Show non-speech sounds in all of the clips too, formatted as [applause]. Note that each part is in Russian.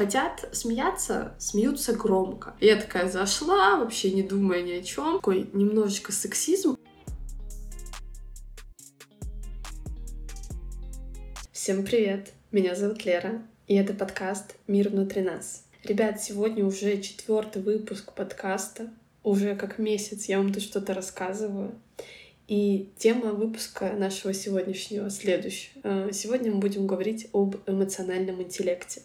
Хотят смеяться, смеются громко. Я такая зашла, вообще не думая ни о чем. Такой немножечко сексизм. Всем привет! Меня зовут Лера, и это подкаст «Мир внутри нас». Ребят, сегодня уже четвертый выпуск подкаста. Уже как месяц я вам тут что-то рассказываю. И тема выпуска нашего сегодняшнего следующая. Э, сегодня мы будем говорить об эмоциональном интеллекте.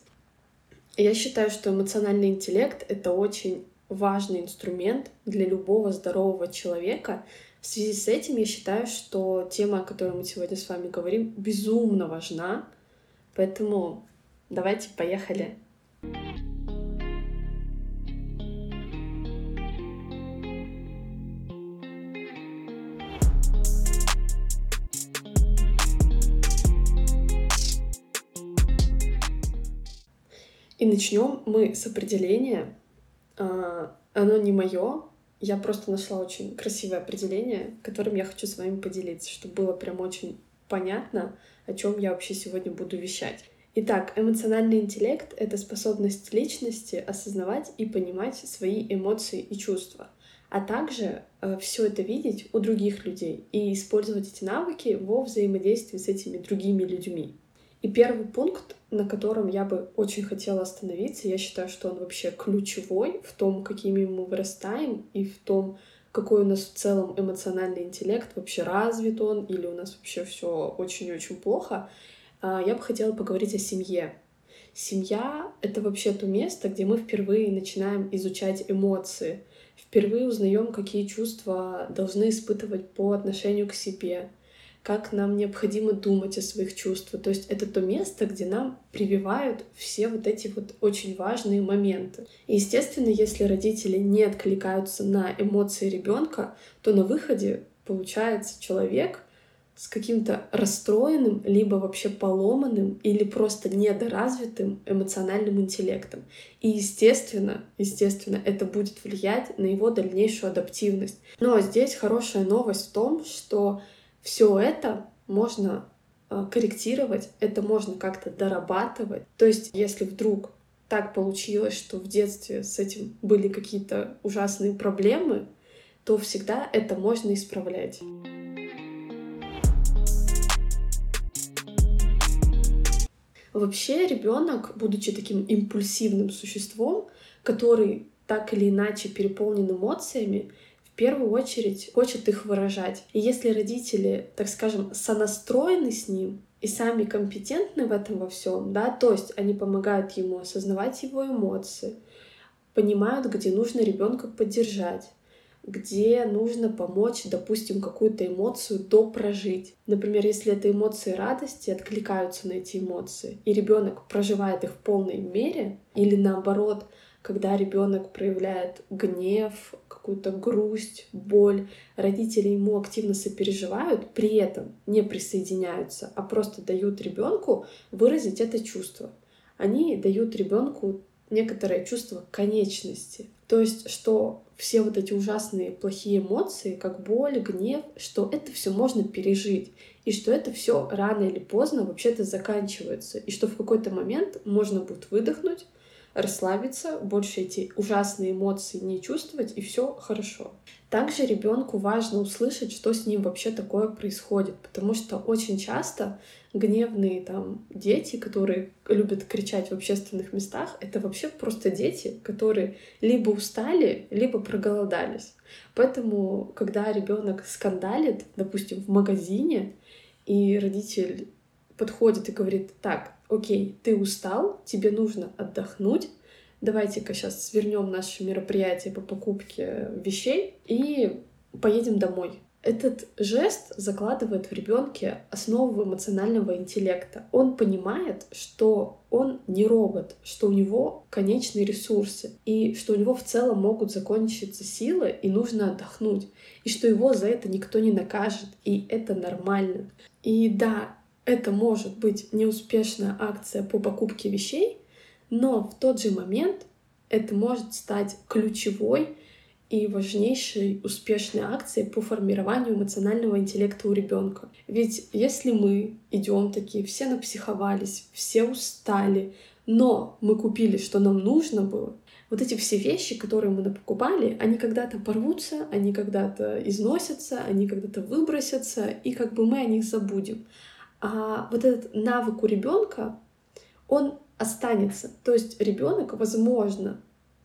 Я считаю, что эмоциональный интеллект — это очень важный инструмент для любого здорового человека. В связи с этим я считаю, что тема, о которой мы сегодня с вами говорим, безумно важна. Поэтому давайте поехали. Поехали. И начнем мы с определения. А, оно не мое. Я просто нашла очень красивое определение, которым я хочу с вами поделиться, чтобы было прям очень понятно, о чем я вообще сегодня буду вещать. Итак, эмоциональный интеллект — это способность личности осознавать и понимать свои эмоции и чувства, а также э, все это видеть у других людей и использовать эти навыки во взаимодействии с этими другими людьми. И первый пункт, на котором я бы очень хотела остановиться, я считаю, что он вообще ключевой в том, какими мы вырастаем и в том, какой у нас в целом эмоциональный интеллект, вообще развит он или у нас вообще все очень-очень плохо, а, я бы хотела поговорить о семье. Семья — это вообще то место, где мы впервые начинаем изучать эмоции, впервые узнаем, какие чувства должны испытывать по отношению к себе — как нам необходимо думать о своих чувствах. То есть это то место, где нам прививают все вот эти вот очень важные моменты. И, естественно, если родители не откликаются на эмоции ребенка, то на выходе получается человек с каким-то расстроенным, либо вообще поломанным или просто недоразвитым эмоциональным интеллектом. И, естественно, естественно, это будет влиять на его дальнейшую адаптивность. Но здесь хорошая новость в том, что все это можно э, корректировать, это можно как-то дорабатывать. То есть, если вдруг так получилось, что в детстве с этим были какие-то ужасные проблемы, то всегда это можно исправлять. Вообще ребенок, будучи таким импульсивным существом, который так или иначе переполнен эмоциями, первую очередь хочет их выражать. И если родители, так скажем, сонастроены с ним, и сами компетентны в этом во всем, да, то есть они помогают ему осознавать его эмоции, понимают, где нужно ребенка поддержать, где нужно помочь, допустим, какую-то эмоцию допрожить. Например, если это эмоции радости, откликаются на эти эмоции, и ребенок проживает их в полной мере, или наоборот, когда ребенок проявляет гнев, какую-то грусть, боль, родители ему активно сопереживают, при этом не присоединяются, а просто дают ребенку выразить это чувство. Они дают ребенку некоторое чувство конечности. То есть, что все вот эти ужасные плохие эмоции, как боль, гнев, что это все можно пережить, и что это все рано или поздно вообще-то заканчивается, и что в какой-то момент можно будет выдохнуть, расслабиться, больше эти ужасные эмоции не чувствовать, и все хорошо. Также ребенку важно услышать, что с ним вообще такое происходит, потому что очень часто гневные там дети, которые любят кричать в общественных местах, это вообще просто дети, которые либо устали, либо проголодались. Поэтому, когда ребенок скандалит, допустим, в магазине, и родитель подходит и говорит, так, окей, ты устал, тебе нужно отдохнуть, давайте-ка сейчас свернем наше мероприятие по покупке вещей и поедем домой. Этот жест закладывает в ребенке основу эмоционального интеллекта. Он понимает, что он не робот, что у него конечные ресурсы, и что у него в целом могут закончиться силы, и нужно отдохнуть, и что его за это никто не накажет, и это нормально. И да, это может быть неуспешная акция по покупке вещей, но в тот же момент это может стать ключевой и важнейшей успешной акцией по формированию эмоционального интеллекта у ребенка. Ведь если мы идем такие, все напсиховались, все устали, но мы купили, что нам нужно было, вот эти все вещи, которые мы покупали, они когда-то порвутся, они когда-то износятся, они когда-то выбросятся, и как бы мы о них забудем. А вот этот навык у ребенка, он останется. То есть ребенок, возможно,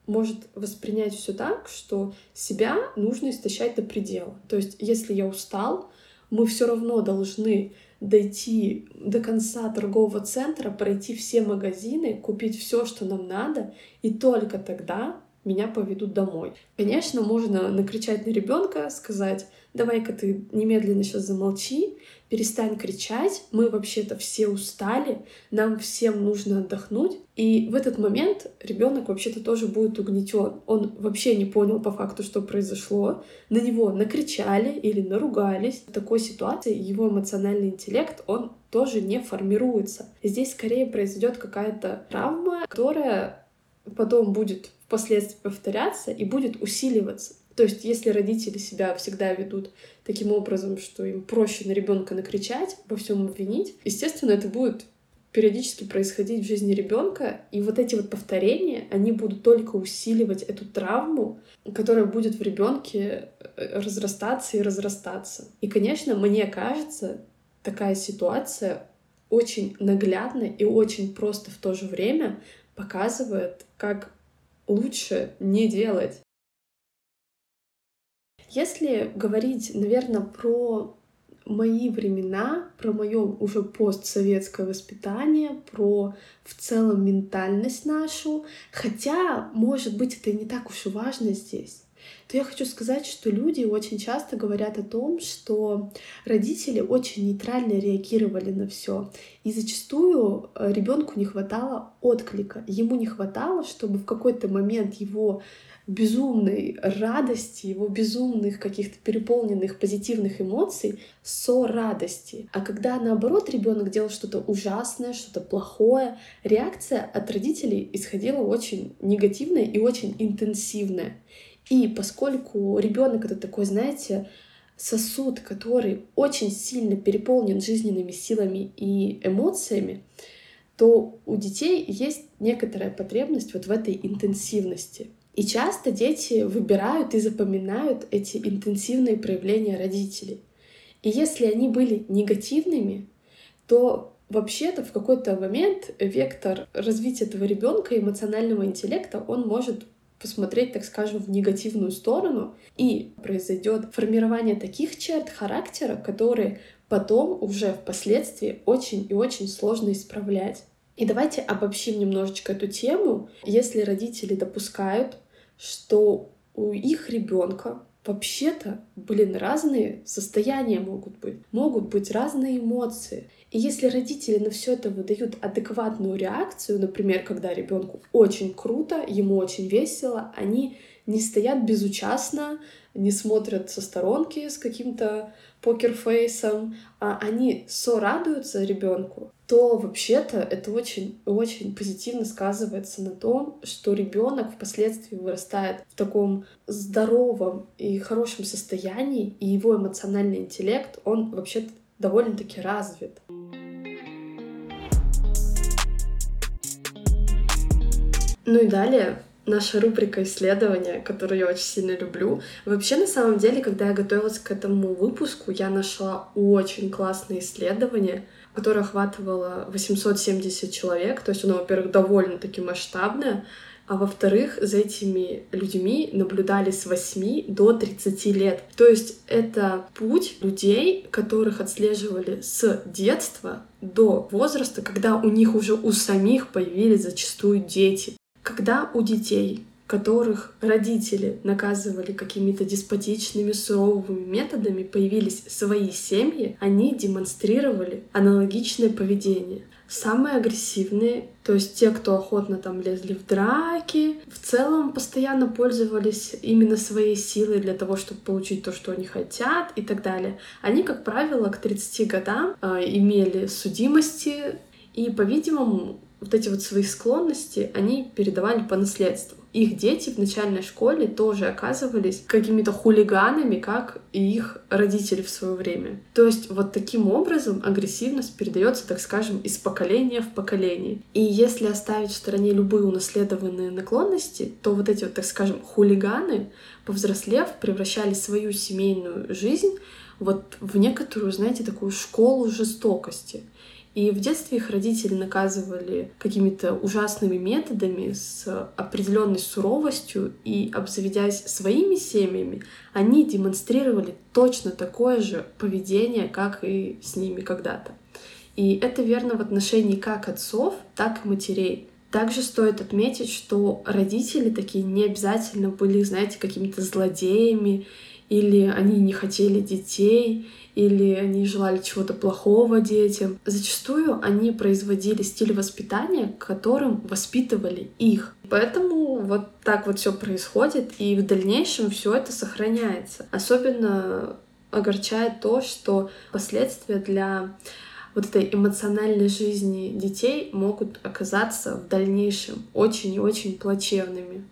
может воспринять все так, что себя нужно истощать до предела. То есть, если я устал, мы все равно должны дойти до конца торгового центра, пройти все магазины, купить все, что нам надо, и только тогда меня поведут домой. Конечно, можно накричать на ребенка, сказать, давай-ка ты немедленно сейчас замолчи, перестань кричать, мы вообще-то все устали, нам всем нужно отдохнуть. И в этот момент ребенок вообще-то тоже будет угнетен. Он вообще не понял по факту, что произошло. На него накричали или наругались. В такой ситуации его эмоциональный интеллект, он тоже не формируется. Здесь скорее произойдет какая-то травма, которая потом будет впоследствии повторяться и будет усиливаться. То есть, если родители себя всегда ведут таким образом, что им проще на ребенка накричать, во всем обвинить, естественно, это будет периодически происходить в жизни ребенка, и вот эти вот повторения, они будут только усиливать эту травму, которая будет в ребенке э, разрастаться и разрастаться. И, конечно, мне кажется, такая ситуация очень наглядно и очень просто в то же время показывает, как лучше не делать. Если говорить, наверное, про мои времена, про мое уже постсоветское воспитание, про в целом ментальность нашу, хотя, может быть, это не так уж и важно здесь то я хочу сказать, что люди очень часто говорят о том, что родители очень нейтрально реагировали на все. И зачастую э, ребенку не хватало отклика. Ему не хватало, чтобы в какой-то момент его безумной радости, его безумных каких-то переполненных позитивных эмоций со радости. А когда наоборот ребенок делал что-то ужасное, что-то плохое, реакция от родителей исходила очень негативная и очень интенсивная. И поскольку ребенок это такой, знаете, сосуд, который очень сильно переполнен жизненными силами и эмоциями, то у детей есть некоторая потребность вот в этой интенсивности. И часто дети выбирают и запоминают эти интенсивные проявления родителей. И если они были негативными, то вообще-то в какой-то момент вектор развития этого ребенка эмоционального интеллекта он может посмотреть, так скажем, в негативную сторону, и произойдет формирование таких черт характера, которые потом уже впоследствии очень и очень сложно исправлять. И давайте обобщим немножечко эту тему. Если родители допускают, что у их ребенка вообще-то, блин, разные состояния могут быть, могут быть разные эмоции. И если родители на все это выдают адекватную реакцию, например, когда ребенку очень круто, ему очень весело, они не стоят безучастно, не смотрят со сторонки с каким-то покерфейсом, а они сорадуются ребенку, то вообще-то это очень-очень позитивно сказывается на том, что ребенок впоследствии вырастает в таком здоровом и хорошем состоянии, и его эмоциональный интеллект, он вообще-то довольно-таки развит. Ну и далее наша рубрика исследования, которую я очень сильно люблю. Вообще, на самом деле, когда я готовилась к этому выпуску, я нашла очень классное исследование, которое охватывало 870 человек. То есть оно, во-первых, довольно-таки масштабное, а во-вторых, за этими людьми наблюдали с 8 до 30 лет. То есть это путь людей, которых отслеживали с детства до возраста, когда у них уже у самих появились зачастую дети. Когда у детей которых родители наказывали какими-то деспотичными, суровыми методами, появились свои семьи, они демонстрировали аналогичное поведение самые агрессивные, то есть те, кто охотно там лезли в драки, в целом постоянно пользовались именно своей силой для того, чтобы получить то, что они хотят и так далее. Они, как правило, к 30 годам э, имели судимости, и, по-видимому, вот эти вот свои склонности они передавали по наследству. Их дети в начальной школе тоже оказывались какими-то хулиганами, как и их родители в свое время. То есть вот таким образом агрессивность передается, так скажем, из поколения в поколение. И если оставить в стороне любые унаследованные наклонности, то вот эти вот, так скажем, хулиганы, повзрослев, превращали свою семейную жизнь вот в некоторую, знаете, такую школу жестокости. И в детстве их родители наказывали какими-то ужасными методами с определенной суровостью, и обзаведясь своими семьями, они демонстрировали точно такое же поведение, как и с ними когда-то. И это верно в отношении как отцов, так и матерей. Также стоит отметить, что родители такие не обязательно были, знаете, какими-то злодеями, или они не хотели детей, или они желали чего-то плохого детям. Зачастую они производили стиль воспитания, которым воспитывали их. Поэтому вот так вот все происходит, и в дальнейшем все это сохраняется. Особенно огорчает то, что последствия для вот этой эмоциональной жизни детей могут оказаться в дальнейшем очень и очень плачевными.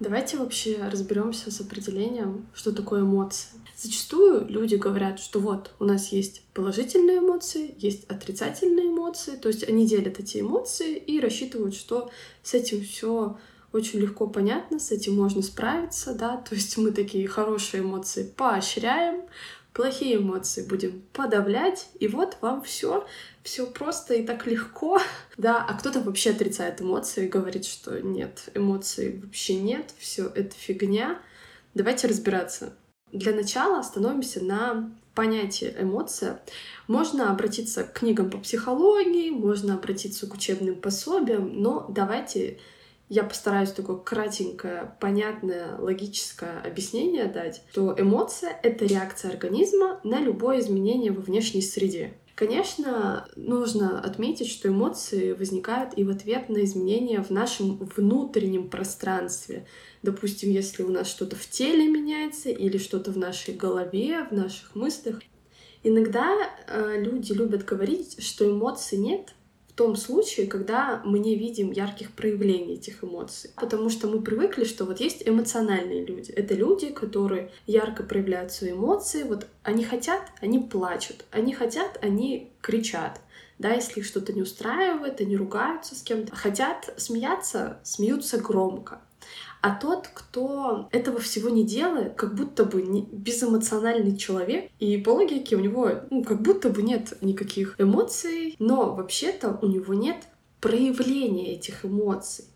Давайте вообще разберемся с определением, что такое эмоции. Зачастую люди говорят, что вот у нас есть положительные эмоции, есть отрицательные эмоции, то есть они делят эти эмоции и рассчитывают, что с этим все очень легко понятно, с этим можно справиться, да, то есть мы такие хорошие эмоции поощряем, плохие эмоции будем подавлять, и вот вам все, все просто и так легко. [laughs] Да, а кто-то вообще отрицает эмоции говорит, что нет, эмоций вообще нет, все это фигня. Давайте разбираться. Для начала остановимся на понятие эмоция. Можно обратиться к книгам по психологии, можно обратиться к учебным пособиям, но давайте я постараюсь такое кратенькое, понятное, логическое объяснение дать, что эмоция — это реакция организма на любое изменение во внешней среде. Конечно, нужно отметить, что эмоции возникают и в ответ на изменения в нашем внутреннем пространстве. Допустим, если у нас что-то в теле меняется или что-то в нашей голове, в наших мыслях. Иногда э, люди любят говорить, что эмоций нет, том случае, когда мы не видим ярких проявлений этих эмоций. Потому что мы привыкли, что вот есть эмоциональные люди. Это люди, которые ярко проявляют свои эмоции. Вот они хотят, они плачут. Они хотят, они кричат. Да, если их что-то не устраивает, они ругаются с кем-то. Хотят смеяться, смеются громко. А тот, кто этого всего не делает, как будто бы не, безэмоциональный человек, и по логике у него ну, как будто бы нет никаких эмоций, но вообще-то у него нет проявления этих эмоций.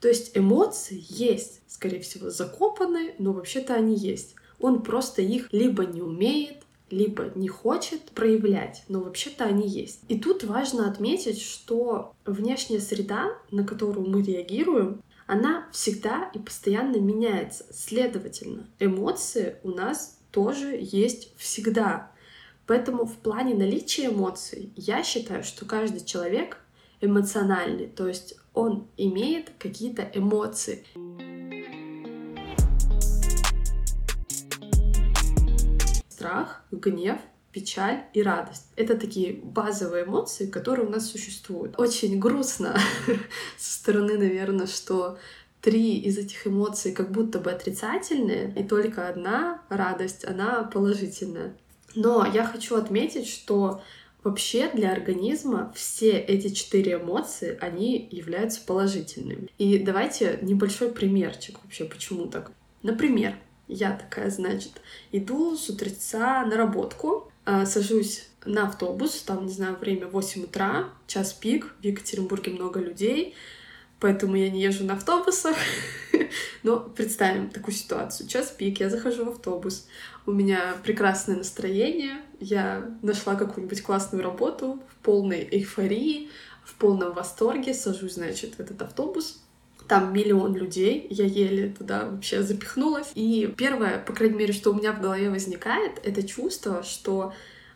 То есть эмоции есть, скорее всего, закопаны, но вообще-то они есть. Он просто их либо не умеет, либо не хочет проявлять, но вообще-то они есть. И тут важно отметить, что внешняя среда, на которую мы реагируем, она всегда и постоянно меняется. Следовательно, эмоции у нас тоже есть всегда. Поэтому в плане наличия эмоций я считаю, что каждый человек эмоциональный, то есть он имеет какие-то эмоции. Страх, гнев, печаль и радость. Это такие базовые эмоции, которые у нас существуют. Очень грустно [laughs] со стороны, наверное, что три из этих эмоций как будто бы отрицательные, и только одна радость, она положительная. Но я хочу отметить, что вообще для организма все эти четыре эмоции, они являются положительными. И давайте небольшой примерчик вообще, почему так. Например, я такая, значит, иду с утреца на работку, сажусь на автобус, там, не знаю, время 8 утра, час пик, в Екатеринбурге много людей, поэтому я не езжу на автобусах. [laughs] Но представим такую ситуацию. Час пик, я захожу в автобус, у меня прекрасное настроение, я нашла какую-нибудь классную работу в полной эйфории, в полном восторге, сажусь, значит, в этот автобус, там миллион людей, я еле туда вообще запихнулась. И первое, по крайней мере, что у меня в голове возникает, это чувство, что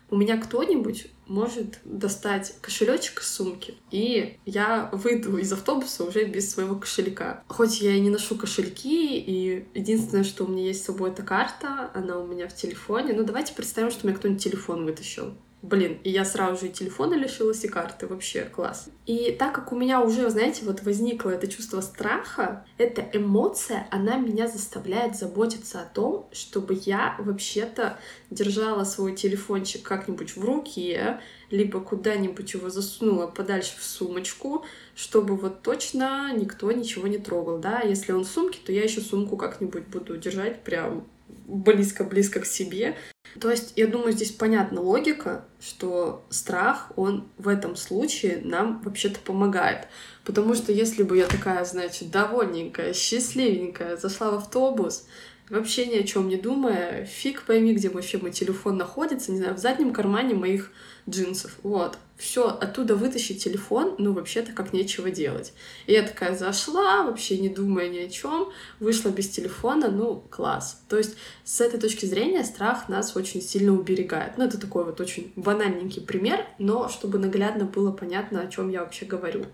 у меня кто-нибудь может достать кошелечек из сумки, и я выйду из автобуса уже без своего кошелька. Хоть я и не ношу кошельки, и единственное, что у меня есть с собой, это карта, она у меня в телефоне. Ну, давайте представим, что у меня кто-нибудь телефон вытащил. Блин, и я сразу же и телефона лишилась, и карты. Вообще класс. И так как у меня уже, знаете, вот возникло это чувство страха, эта эмоция, она меня заставляет заботиться о том, чтобы я вообще-то держала свой телефончик как-нибудь в руке, либо куда-нибудь его засунула подальше в сумочку, чтобы вот точно никто ничего не трогал, да. Если он в сумке, то я еще сумку как-нибудь буду держать прям близко-близко к себе. То есть, я думаю, здесь понятна логика, что страх, он в этом случае нам вообще-то помогает. Потому что если бы я такая, значит, довольненькая, счастливенькая, зашла в автобус, вообще ни о чем не думая, фиг пойми, где вообще мой телефон находится, не знаю, в заднем кармане моих джинсов. Вот. Все, оттуда вытащить телефон, ну, вообще-то как нечего делать. И я такая зашла, вообще не думая ни о чем, вышла без телефона, ну, класс. То есть с этой точки зрения страх нас очень сильно уберегает. Ну, это такой вот очень банальненький пример, но чтобы наглядно было понятно, о чем я вообще говорю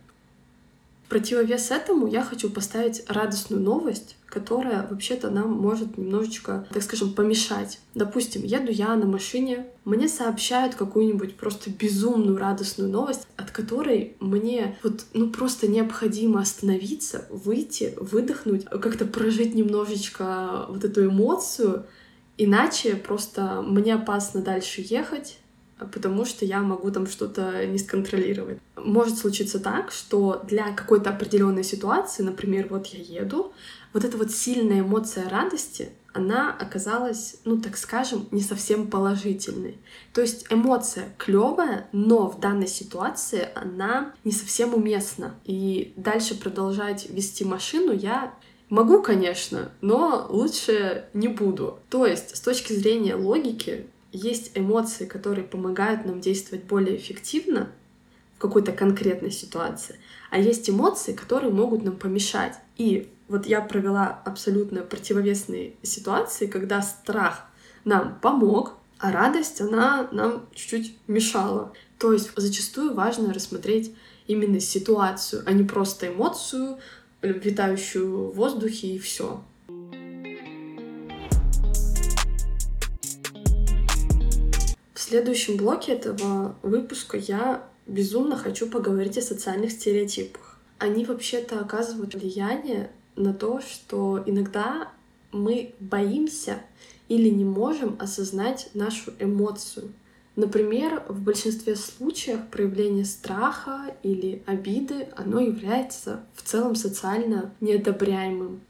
противовес этому я хочу поставить радостную новость, которая вообще-то нам может немножечко, так скажем, помешать. Допустим, еду я на машине, мне сообщают какую-нибудь просто безумную радостную новость, от которой мне вот, ну, просто необходимо остановиться, выйти, выдохнуть, как-то прожить немножечко вот эту эмоцию, иначе просто мне опасно дальше ехать, потому что я могу там что-то не сконтролировать. Может случиться так, что для какой-то определенной ситуации, например, вот я еду, вот эта вот сильная эмоция радости, она оказалась, ну так скажем, не совсем положительной. То есть эмоция клевая, но в данной ситуации она не совсем уместна. И дальше продолжать вести машину я Могу, конечно, но лучше не буду. То есть, с точки зрения логики, есть эмоции, которые помогают нам действовать более эффективно в какой-то конкретной ситуации, а есть эмоции, которые могут нам помешать. И вот я провела абсолютно противовесные ситуации, когда страх нам помог, а радость, она нам чуть-чуть мешала. То есть зачастую важно рассмотреть именно ситуацию, а не просто эмоцию, витающую в воздухе и все. Следующем блоке этого выпуска я безумно хочу поговорить о социальных стереотипах. Они вообще-то оказывают влияние на то, что иногда мы боимся или не можем осознать нашу эмоцию. Например, в большинстве случаев проявление страха или обиды, оно является в целом социально неодобряемым.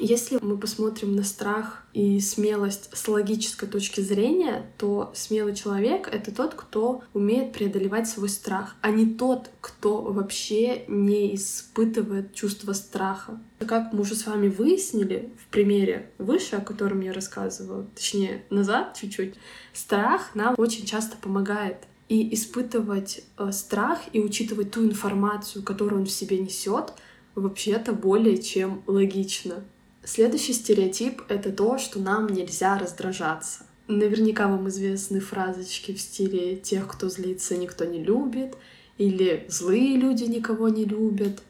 Если мы посмотрим на страх и смелость с логической точки зрения, то смелый человек — это тот, кто умеет преодолевать свой страх, а не тот, кто вообще не испытывает чувство страха. Как мы уже с вами выяснили в примере выше, о котором я рассказывала, точнее, назад чуть-чуть, страх нам очень часто помогает. И испытывать э, страх и учитывать ту информацию, которую он в себе несет, вообще-то более чем логично. Следующий стереотип — это то, что нам нельзя раздражаться. Наверняка вам известны фразочки в стиле «тех, кто злится, никто не любит» или «злые люди никого не любят».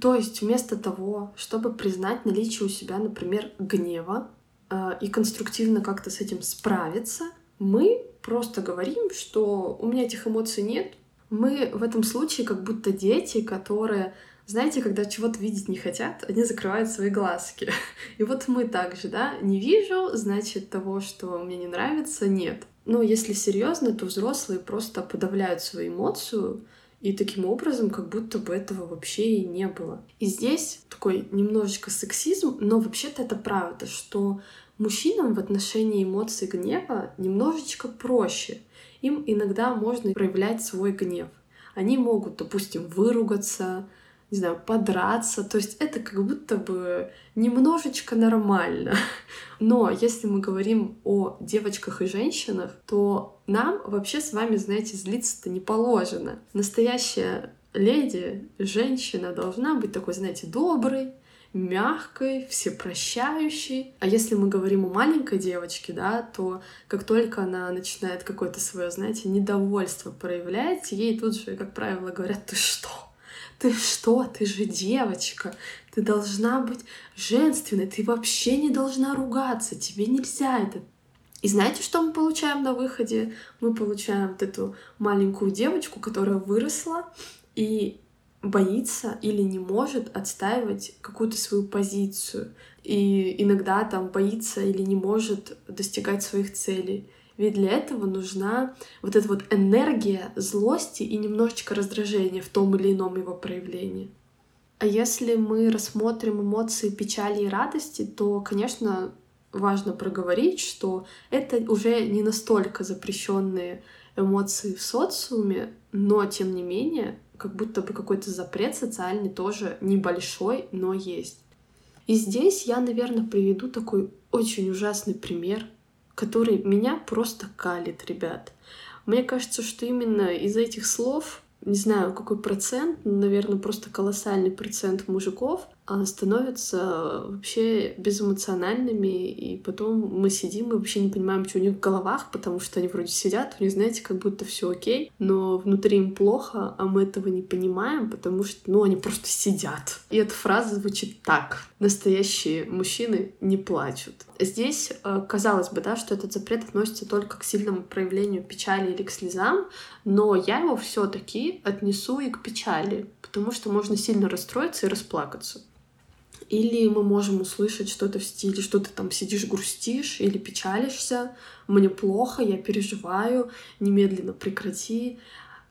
То есть вместо того, чтобы признать наличие у себя, например, гнева э, и конструктивно как-то с этим справиться, мы просто говорим, что у меня этих эмоций нет. Мы в этом случае как будто дети, которые знаете, когда чего-то видеть не хотят, они закрывают свои глазки. [laughs] И вот мы также, да, не вижу, значит, того, что мне не нравится, нет. Но если серьезно, то взрослые просто подавляют свою эмоцию, и таким образом, как будто бы этого вообще и не было. И здесь такой немножечко сексизм, но вообще-то это правда, что мужчинам в отношении эмоций гнева немножечко проще. Им иногда можно проявлять свой гнев. Они могут, допустим, выругаться, не знаю, подраться. То есть это как будто бы немножечко нормально. [laughs] Но если мы говорим о девочках и женщинах, то нам вообще с вами, знаете, злиться-то не положено. Настоящая леди, женщина должна быть такой, знаете, доброй, мягкой, всепрощающей. А если мы говорим о маленькой девочке, да, то как только она начинает какое-то свое, знаете, недовольство проявлять, ей тут же, как правило, говорят, ты что? Ты что? Ты же девочка. Ты должна быть женственной. Ты вообще не должна ругаться. Тебе нельзя это. И знаете, что мы получаем на выходе? Мы получаем вот эту маленькую девочку, которая выросла и боится или не может отстаивать какую-то свою позицию. И иногда там боится или не может достигать своих целей. Ведь для этого нужна вот эта вот энергия злости и немножечко раздражения в том или ином его проявлении. А если мы рассмотрим эмоции печали и радости, то, конечно, важно проговорить, что это уже не настолько запрещенные эмоции в социуме, но тем не менее как будто бы какой-то запрет социальный тоже небольшой, но есть. И здесь я, наверное, приведу такой очень ужасный пример, который меня просто калит, ребят. Мне кажется, что именно из этих слов, не знаю, какой процент, наверное, просто колоссальный процент мужиков становятся вообще безэмоциональными, и потом мы сидим и вообще не понимаем, что у них в головах, потому что они вроде сидят, у них, знаете, как будто все окей, но внутри им плохо, а мы этого не понимаем, потому что, ну, они просто сидят. И эта фраза звучит так. Настоящие мужчины не плачут. Здесь, э, казалось бы, да, что этот запрет относится только к сильному проявлению печали или к слезам, но я его все таки отнесу и к печали, потому что можно сильно расстроиться и расплакаться. Или мы можем услышать что-то в стиле, что ты там сидишь, грустишь или печалишься, мне плохо, я переживаю, немедленно прекрати.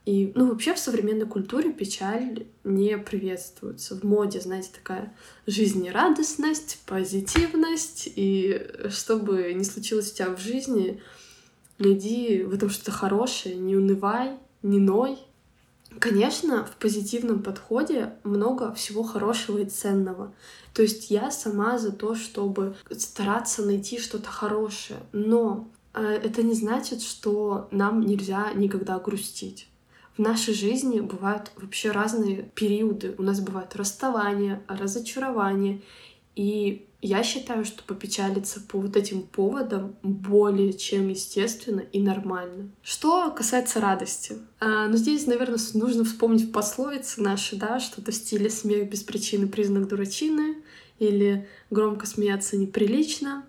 И, ну, вообще в современной культуре печаль не приветствуется. В моде, знаете, такая жизнерадостность, позитивность, и что бы ни случилось у тебя в жизни, найди в этом что-то хорошее, не унывай, не ной, Конечно, в позитивном подходе много всего хорошего и ценного. То есть я сама за то, чтобы стараться найти что-то хорошее, но э, это не значит, что нам нельзя никогда грустить. В нашей жизни бывают вообще разные периоды. У нас бывают расставания, разочарования. И я считаю, что попечалиться по вот этим поводам более чем естественно и нормально. Что касается радости. А, ну, здесь, наверное, нужно вспомнить пословицы наши, да, что-то в стиле «смех без причины — признак дурачины» или «громко смеяться неприлично».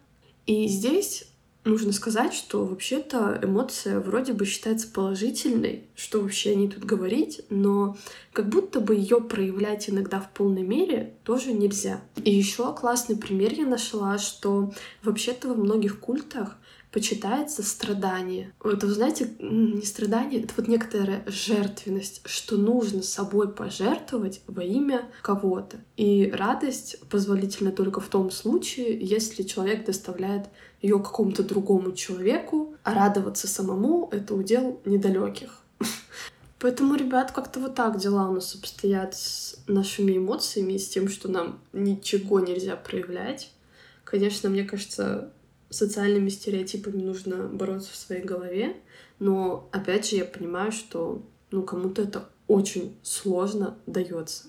И здесь нужно сказать, что вообще-то эмоция вроде бы считается положительной, что вообще о ней тут говорить, но как будто бы ее проявлять иногда в полной мере тоже нельзя. И еще классный пример я нашла, что вообще-то во многих культах почитается страдание. Это, вы знаете, не страдание, это вот некоторая жертвенность, что нужно собой пожертвовать во имя кого-то. И радость позволительна только в том случае, если человек доставляет ее какому-то другому человеку, а радоваться самому — это удел недалеких. [laughs] Поэтому, ребят, как-то вот так дела у нас обстоят с нашими эмоциями, с тем, что нам ничего нельзя проявлять. Конечно, мне кажется, социальными стереотипами нужно бороться в своей голове, но опять же я понимаю, что ну кому-то это очень сложно дается.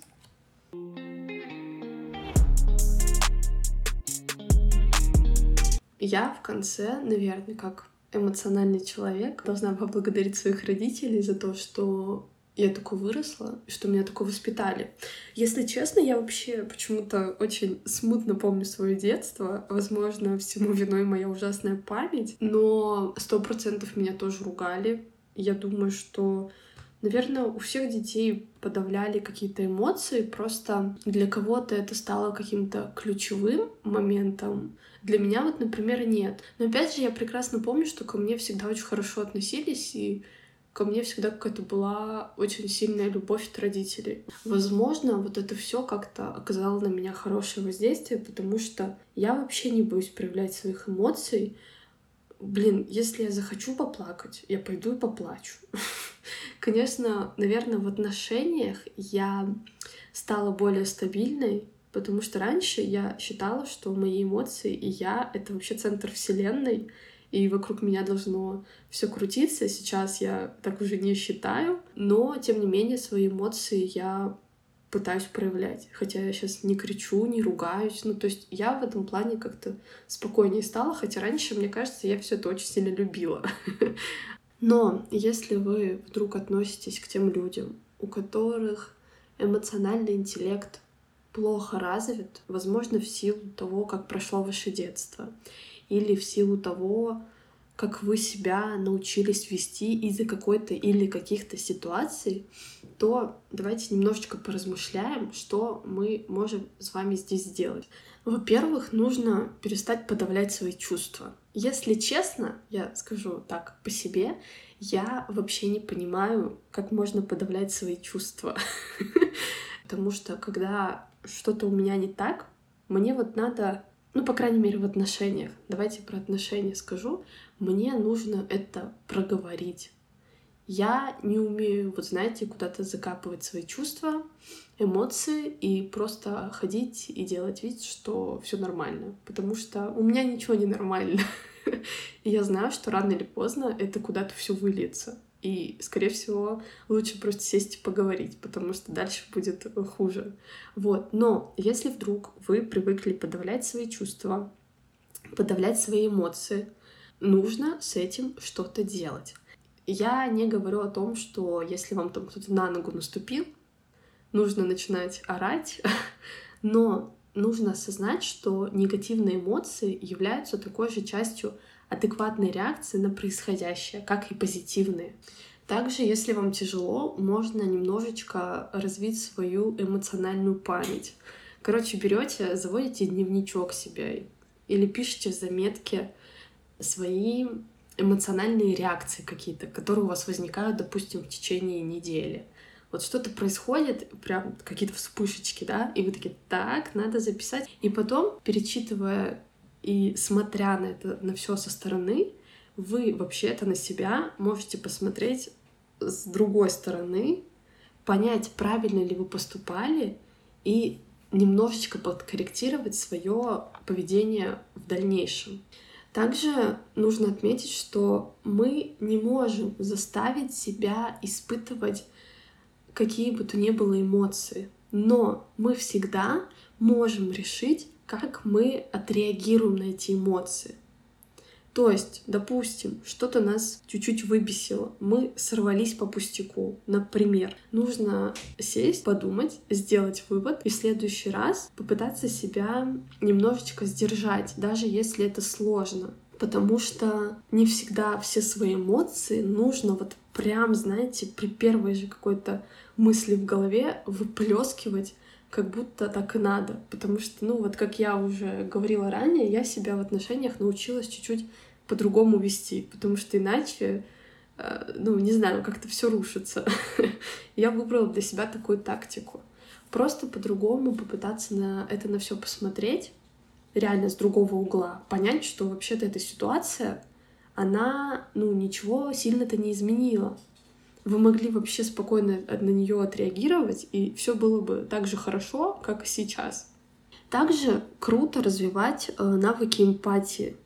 Я в конце, наверное, как эмоциональный человек, должна поблагодарить своих родителей за то, что я такой выросла, что меня такое воспитали. Если честно, я вообще почему-то очень смутно помню свое детство. Возможно, всему виной моя ужасная память. Но сто процентов меня тоже ругали. Я думаю, что Наверное, у всех детей подавляли какие-то эмоции, просто для кого-то это стало каким-то ключевым моментом. Для меня вот, например, нет. Но опять же, я прекрасно помню, что ко мне всегда очень хорошо относились, и ко мне всегда какая-то была очень сильная любовь от родителей. Возможно, вот это все как-то оказало на меня хорошее воздействие, потому что я вообще не боюсь проявлять своих эмоций. Блин, если я захочу поплакать, я пойду и поплачу. [laughs] Конечно, наверное, в отношениях я стала более стабильной, потому что раньше я считала, что мои эмоции и я — это вообще центр вселенной, и вокруг меня должно все крутиться. Сейчас я так уже не считаю, но тем не менее свои эмоции я пытаюсь проявлять. Хотя я сейчас не кричу, не ругаюсь. Ну, то есть я в этом плане как-то спокойнее стала, хотя раньше, мне кажется, я все это очень сильно любила. [laughs] Но если вы вдруг относитесь к тем людям, у которых эмоциональный интеллект плохо развит, возможно, в силу того, как прошло ваше детство, или в силу того, как вы себя научились вести из-за какой-то или каких-то ситуаций, то давайте немножечко поразмышляем, что мы можем с вами здесь сделать. Во-первых, нужно перестать подавлять свои чувства. Если честно, я скажу так по себе, я вообще не понимаю, как можно подавлять свои чувства. [laughs] Потому что когда что-то у меня не так, мне вот надо, ну, по крайней мере, в отношениях, давайте про отношения скажу, мне нужно это проговорить. Я не умею, вот знаете, куда-то закапывать свои чувства, эмоции и просто ходить и делать вид, что все нормально. Потому что у меня ничего не нормально. [laughs] И я знаю, что рано или поздно это куда-то все выльется. И, скорее всего, лучше просто сесть и поговорить, потому что дальше будет хуже. Вот. Но если вдруг вы привыкли подавлять свои чувства, подавлять свои эмоции, нужно с этим что-то делать. Я не говорю о том, что если вам там кто-то на ногу наступил, нужно начинать орать, [laughs] но нужно осознать, что негативные эмоции являются такой же частью адекватной реакции на происходящее, как и позитивные. Также, если вам тяжело, можно немножечко развить свою эмоциональную память. Короче, берете, заводите дневничок себе или пишите в заметке свои эмоциональные реакции какие-то, которые у вас возникают, допустим, в течение недели. Вот что-то происходит, прям какие-то вспышечки, да, и вы такие, так, надо записать. И потом, перечитывая и смотря на это, на все со стороны, вы вообще-то на себя можете посмотреть с другой стороны, понять, правильно ли вы поступали, и немножечко подкорректировать свое поведение в дальнейшем. Также нужно отметить, что мы не можем заставить себя испытывать какие бы то ни было эмоции, но мы всегда можем решить, как мы отреагируем на эти эмоции. То есть, допустим, что-то нас чуть-чуть выбесило, мы сорвались по пустяку, например. Нужно сесть, подумать, сделать вывод и в следующий раз попытаться себя немножечко сдержать, даже если это сложно. Потому что не всегда все свои эмоции нужно вот прям, знаете, при первой же какой-то мысли в голове выплескивать как будто так и надо. Потому что, ну, вот как я уже говорила ранее, я себя в отношениях научилась чуть-чуть по-другому вести, потому что иначе, э, ну, не знаю, как-то все рушится. [laughs] я выбрала для себя такую тактику. Просто по-другому попытаться на это на все посмотреть, реально с другого угла, понять, что вообще-то эта ситуация, она, ну, ничего сильно-то не изменила вы могли вообще спокойно на нее отреагировать, и все было бы так же хорошо, как сейчас. Также круто развивать э, навыки эмпатии.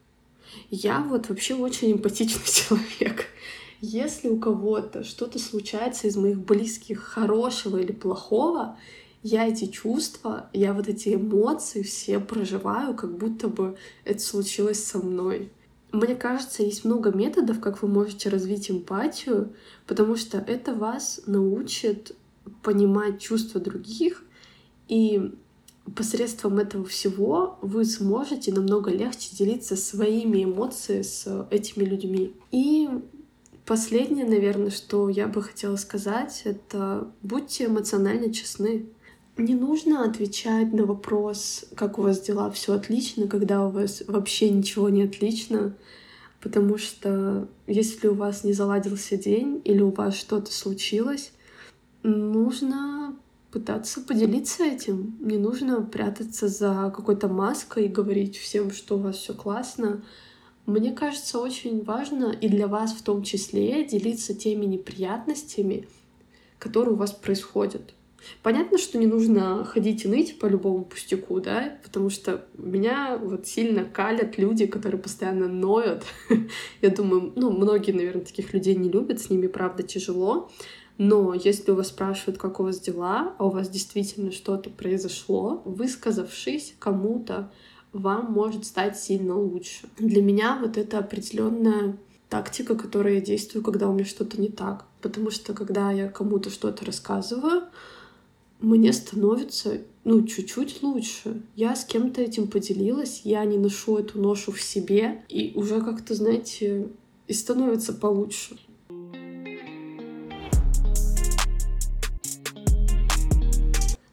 Я вот вообще очень эмпатичный [laughs] человек. Если у кого-то что-то случается из моих близких, хорошего или плохого, я эти чувства, я вот эти эмоции все проживаю, как будто бы это случилось со мной. Мне кажется, есть много методов, как вы можете развить эмпатию, потому что это вас научит понимать чувства других, и посредством этого всего вы сможете намного легче делиться своими эмоциями с этими людьми. И последнее, наверное, что я бы хотела сказать, это будьте эмоционально честны. Не нужно отвечать на вопрос, как у вас дела, все отлично, когда у вас вообще ничего не отлично. Потому что если у вас не заладился день или у вас что-то случилось, нужно пытаться поделиться этим. Не нужно прятаться за какой-то маской и говорить всем, что у вас все классно. Мне кажется, очень важно и для вас в том числе делиться теми неприятностями, которые у вас происходят. Понятно, что не нужно ходить и ныть по любому пустяку, да, потому что меня вот сильно калят люди, которые постоянно ноют. [laughs] Я думаю, ну, многие, наверное, таких людей не любят, с ними, правда, тяжело. Но если у вас спрашивают, как у вас дела, а у вас действительно что-то произошло, высказавшись кому-то, вам может стать сильно лучше. Для меня вот это определенная тактика, которой я действую, когда у меня что-то не так. Потому что когда я кому-то что-то рассказываю, мне становится, ну, чуть-чуть лучше. Я с кем-то этим поделилась, я не ношу эту ношу в себе, и уже как-то, знаете, и становится получше.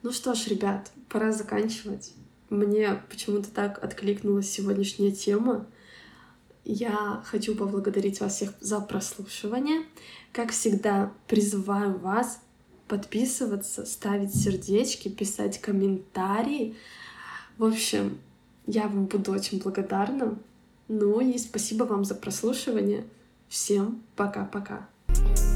Ну что ж, ребят, пора заканчивать. Мне почему-то так откликнулась сегодняшняя тема. Я хочу поблагодарить вас всех за прослушивание. Как всегда, призываю вас подписываться, ставить сердечки, писать комментарии. В общем, я вам буду очень благодарна. Ну и спасибо вам за прослушивание. Всем пока-пока. thank you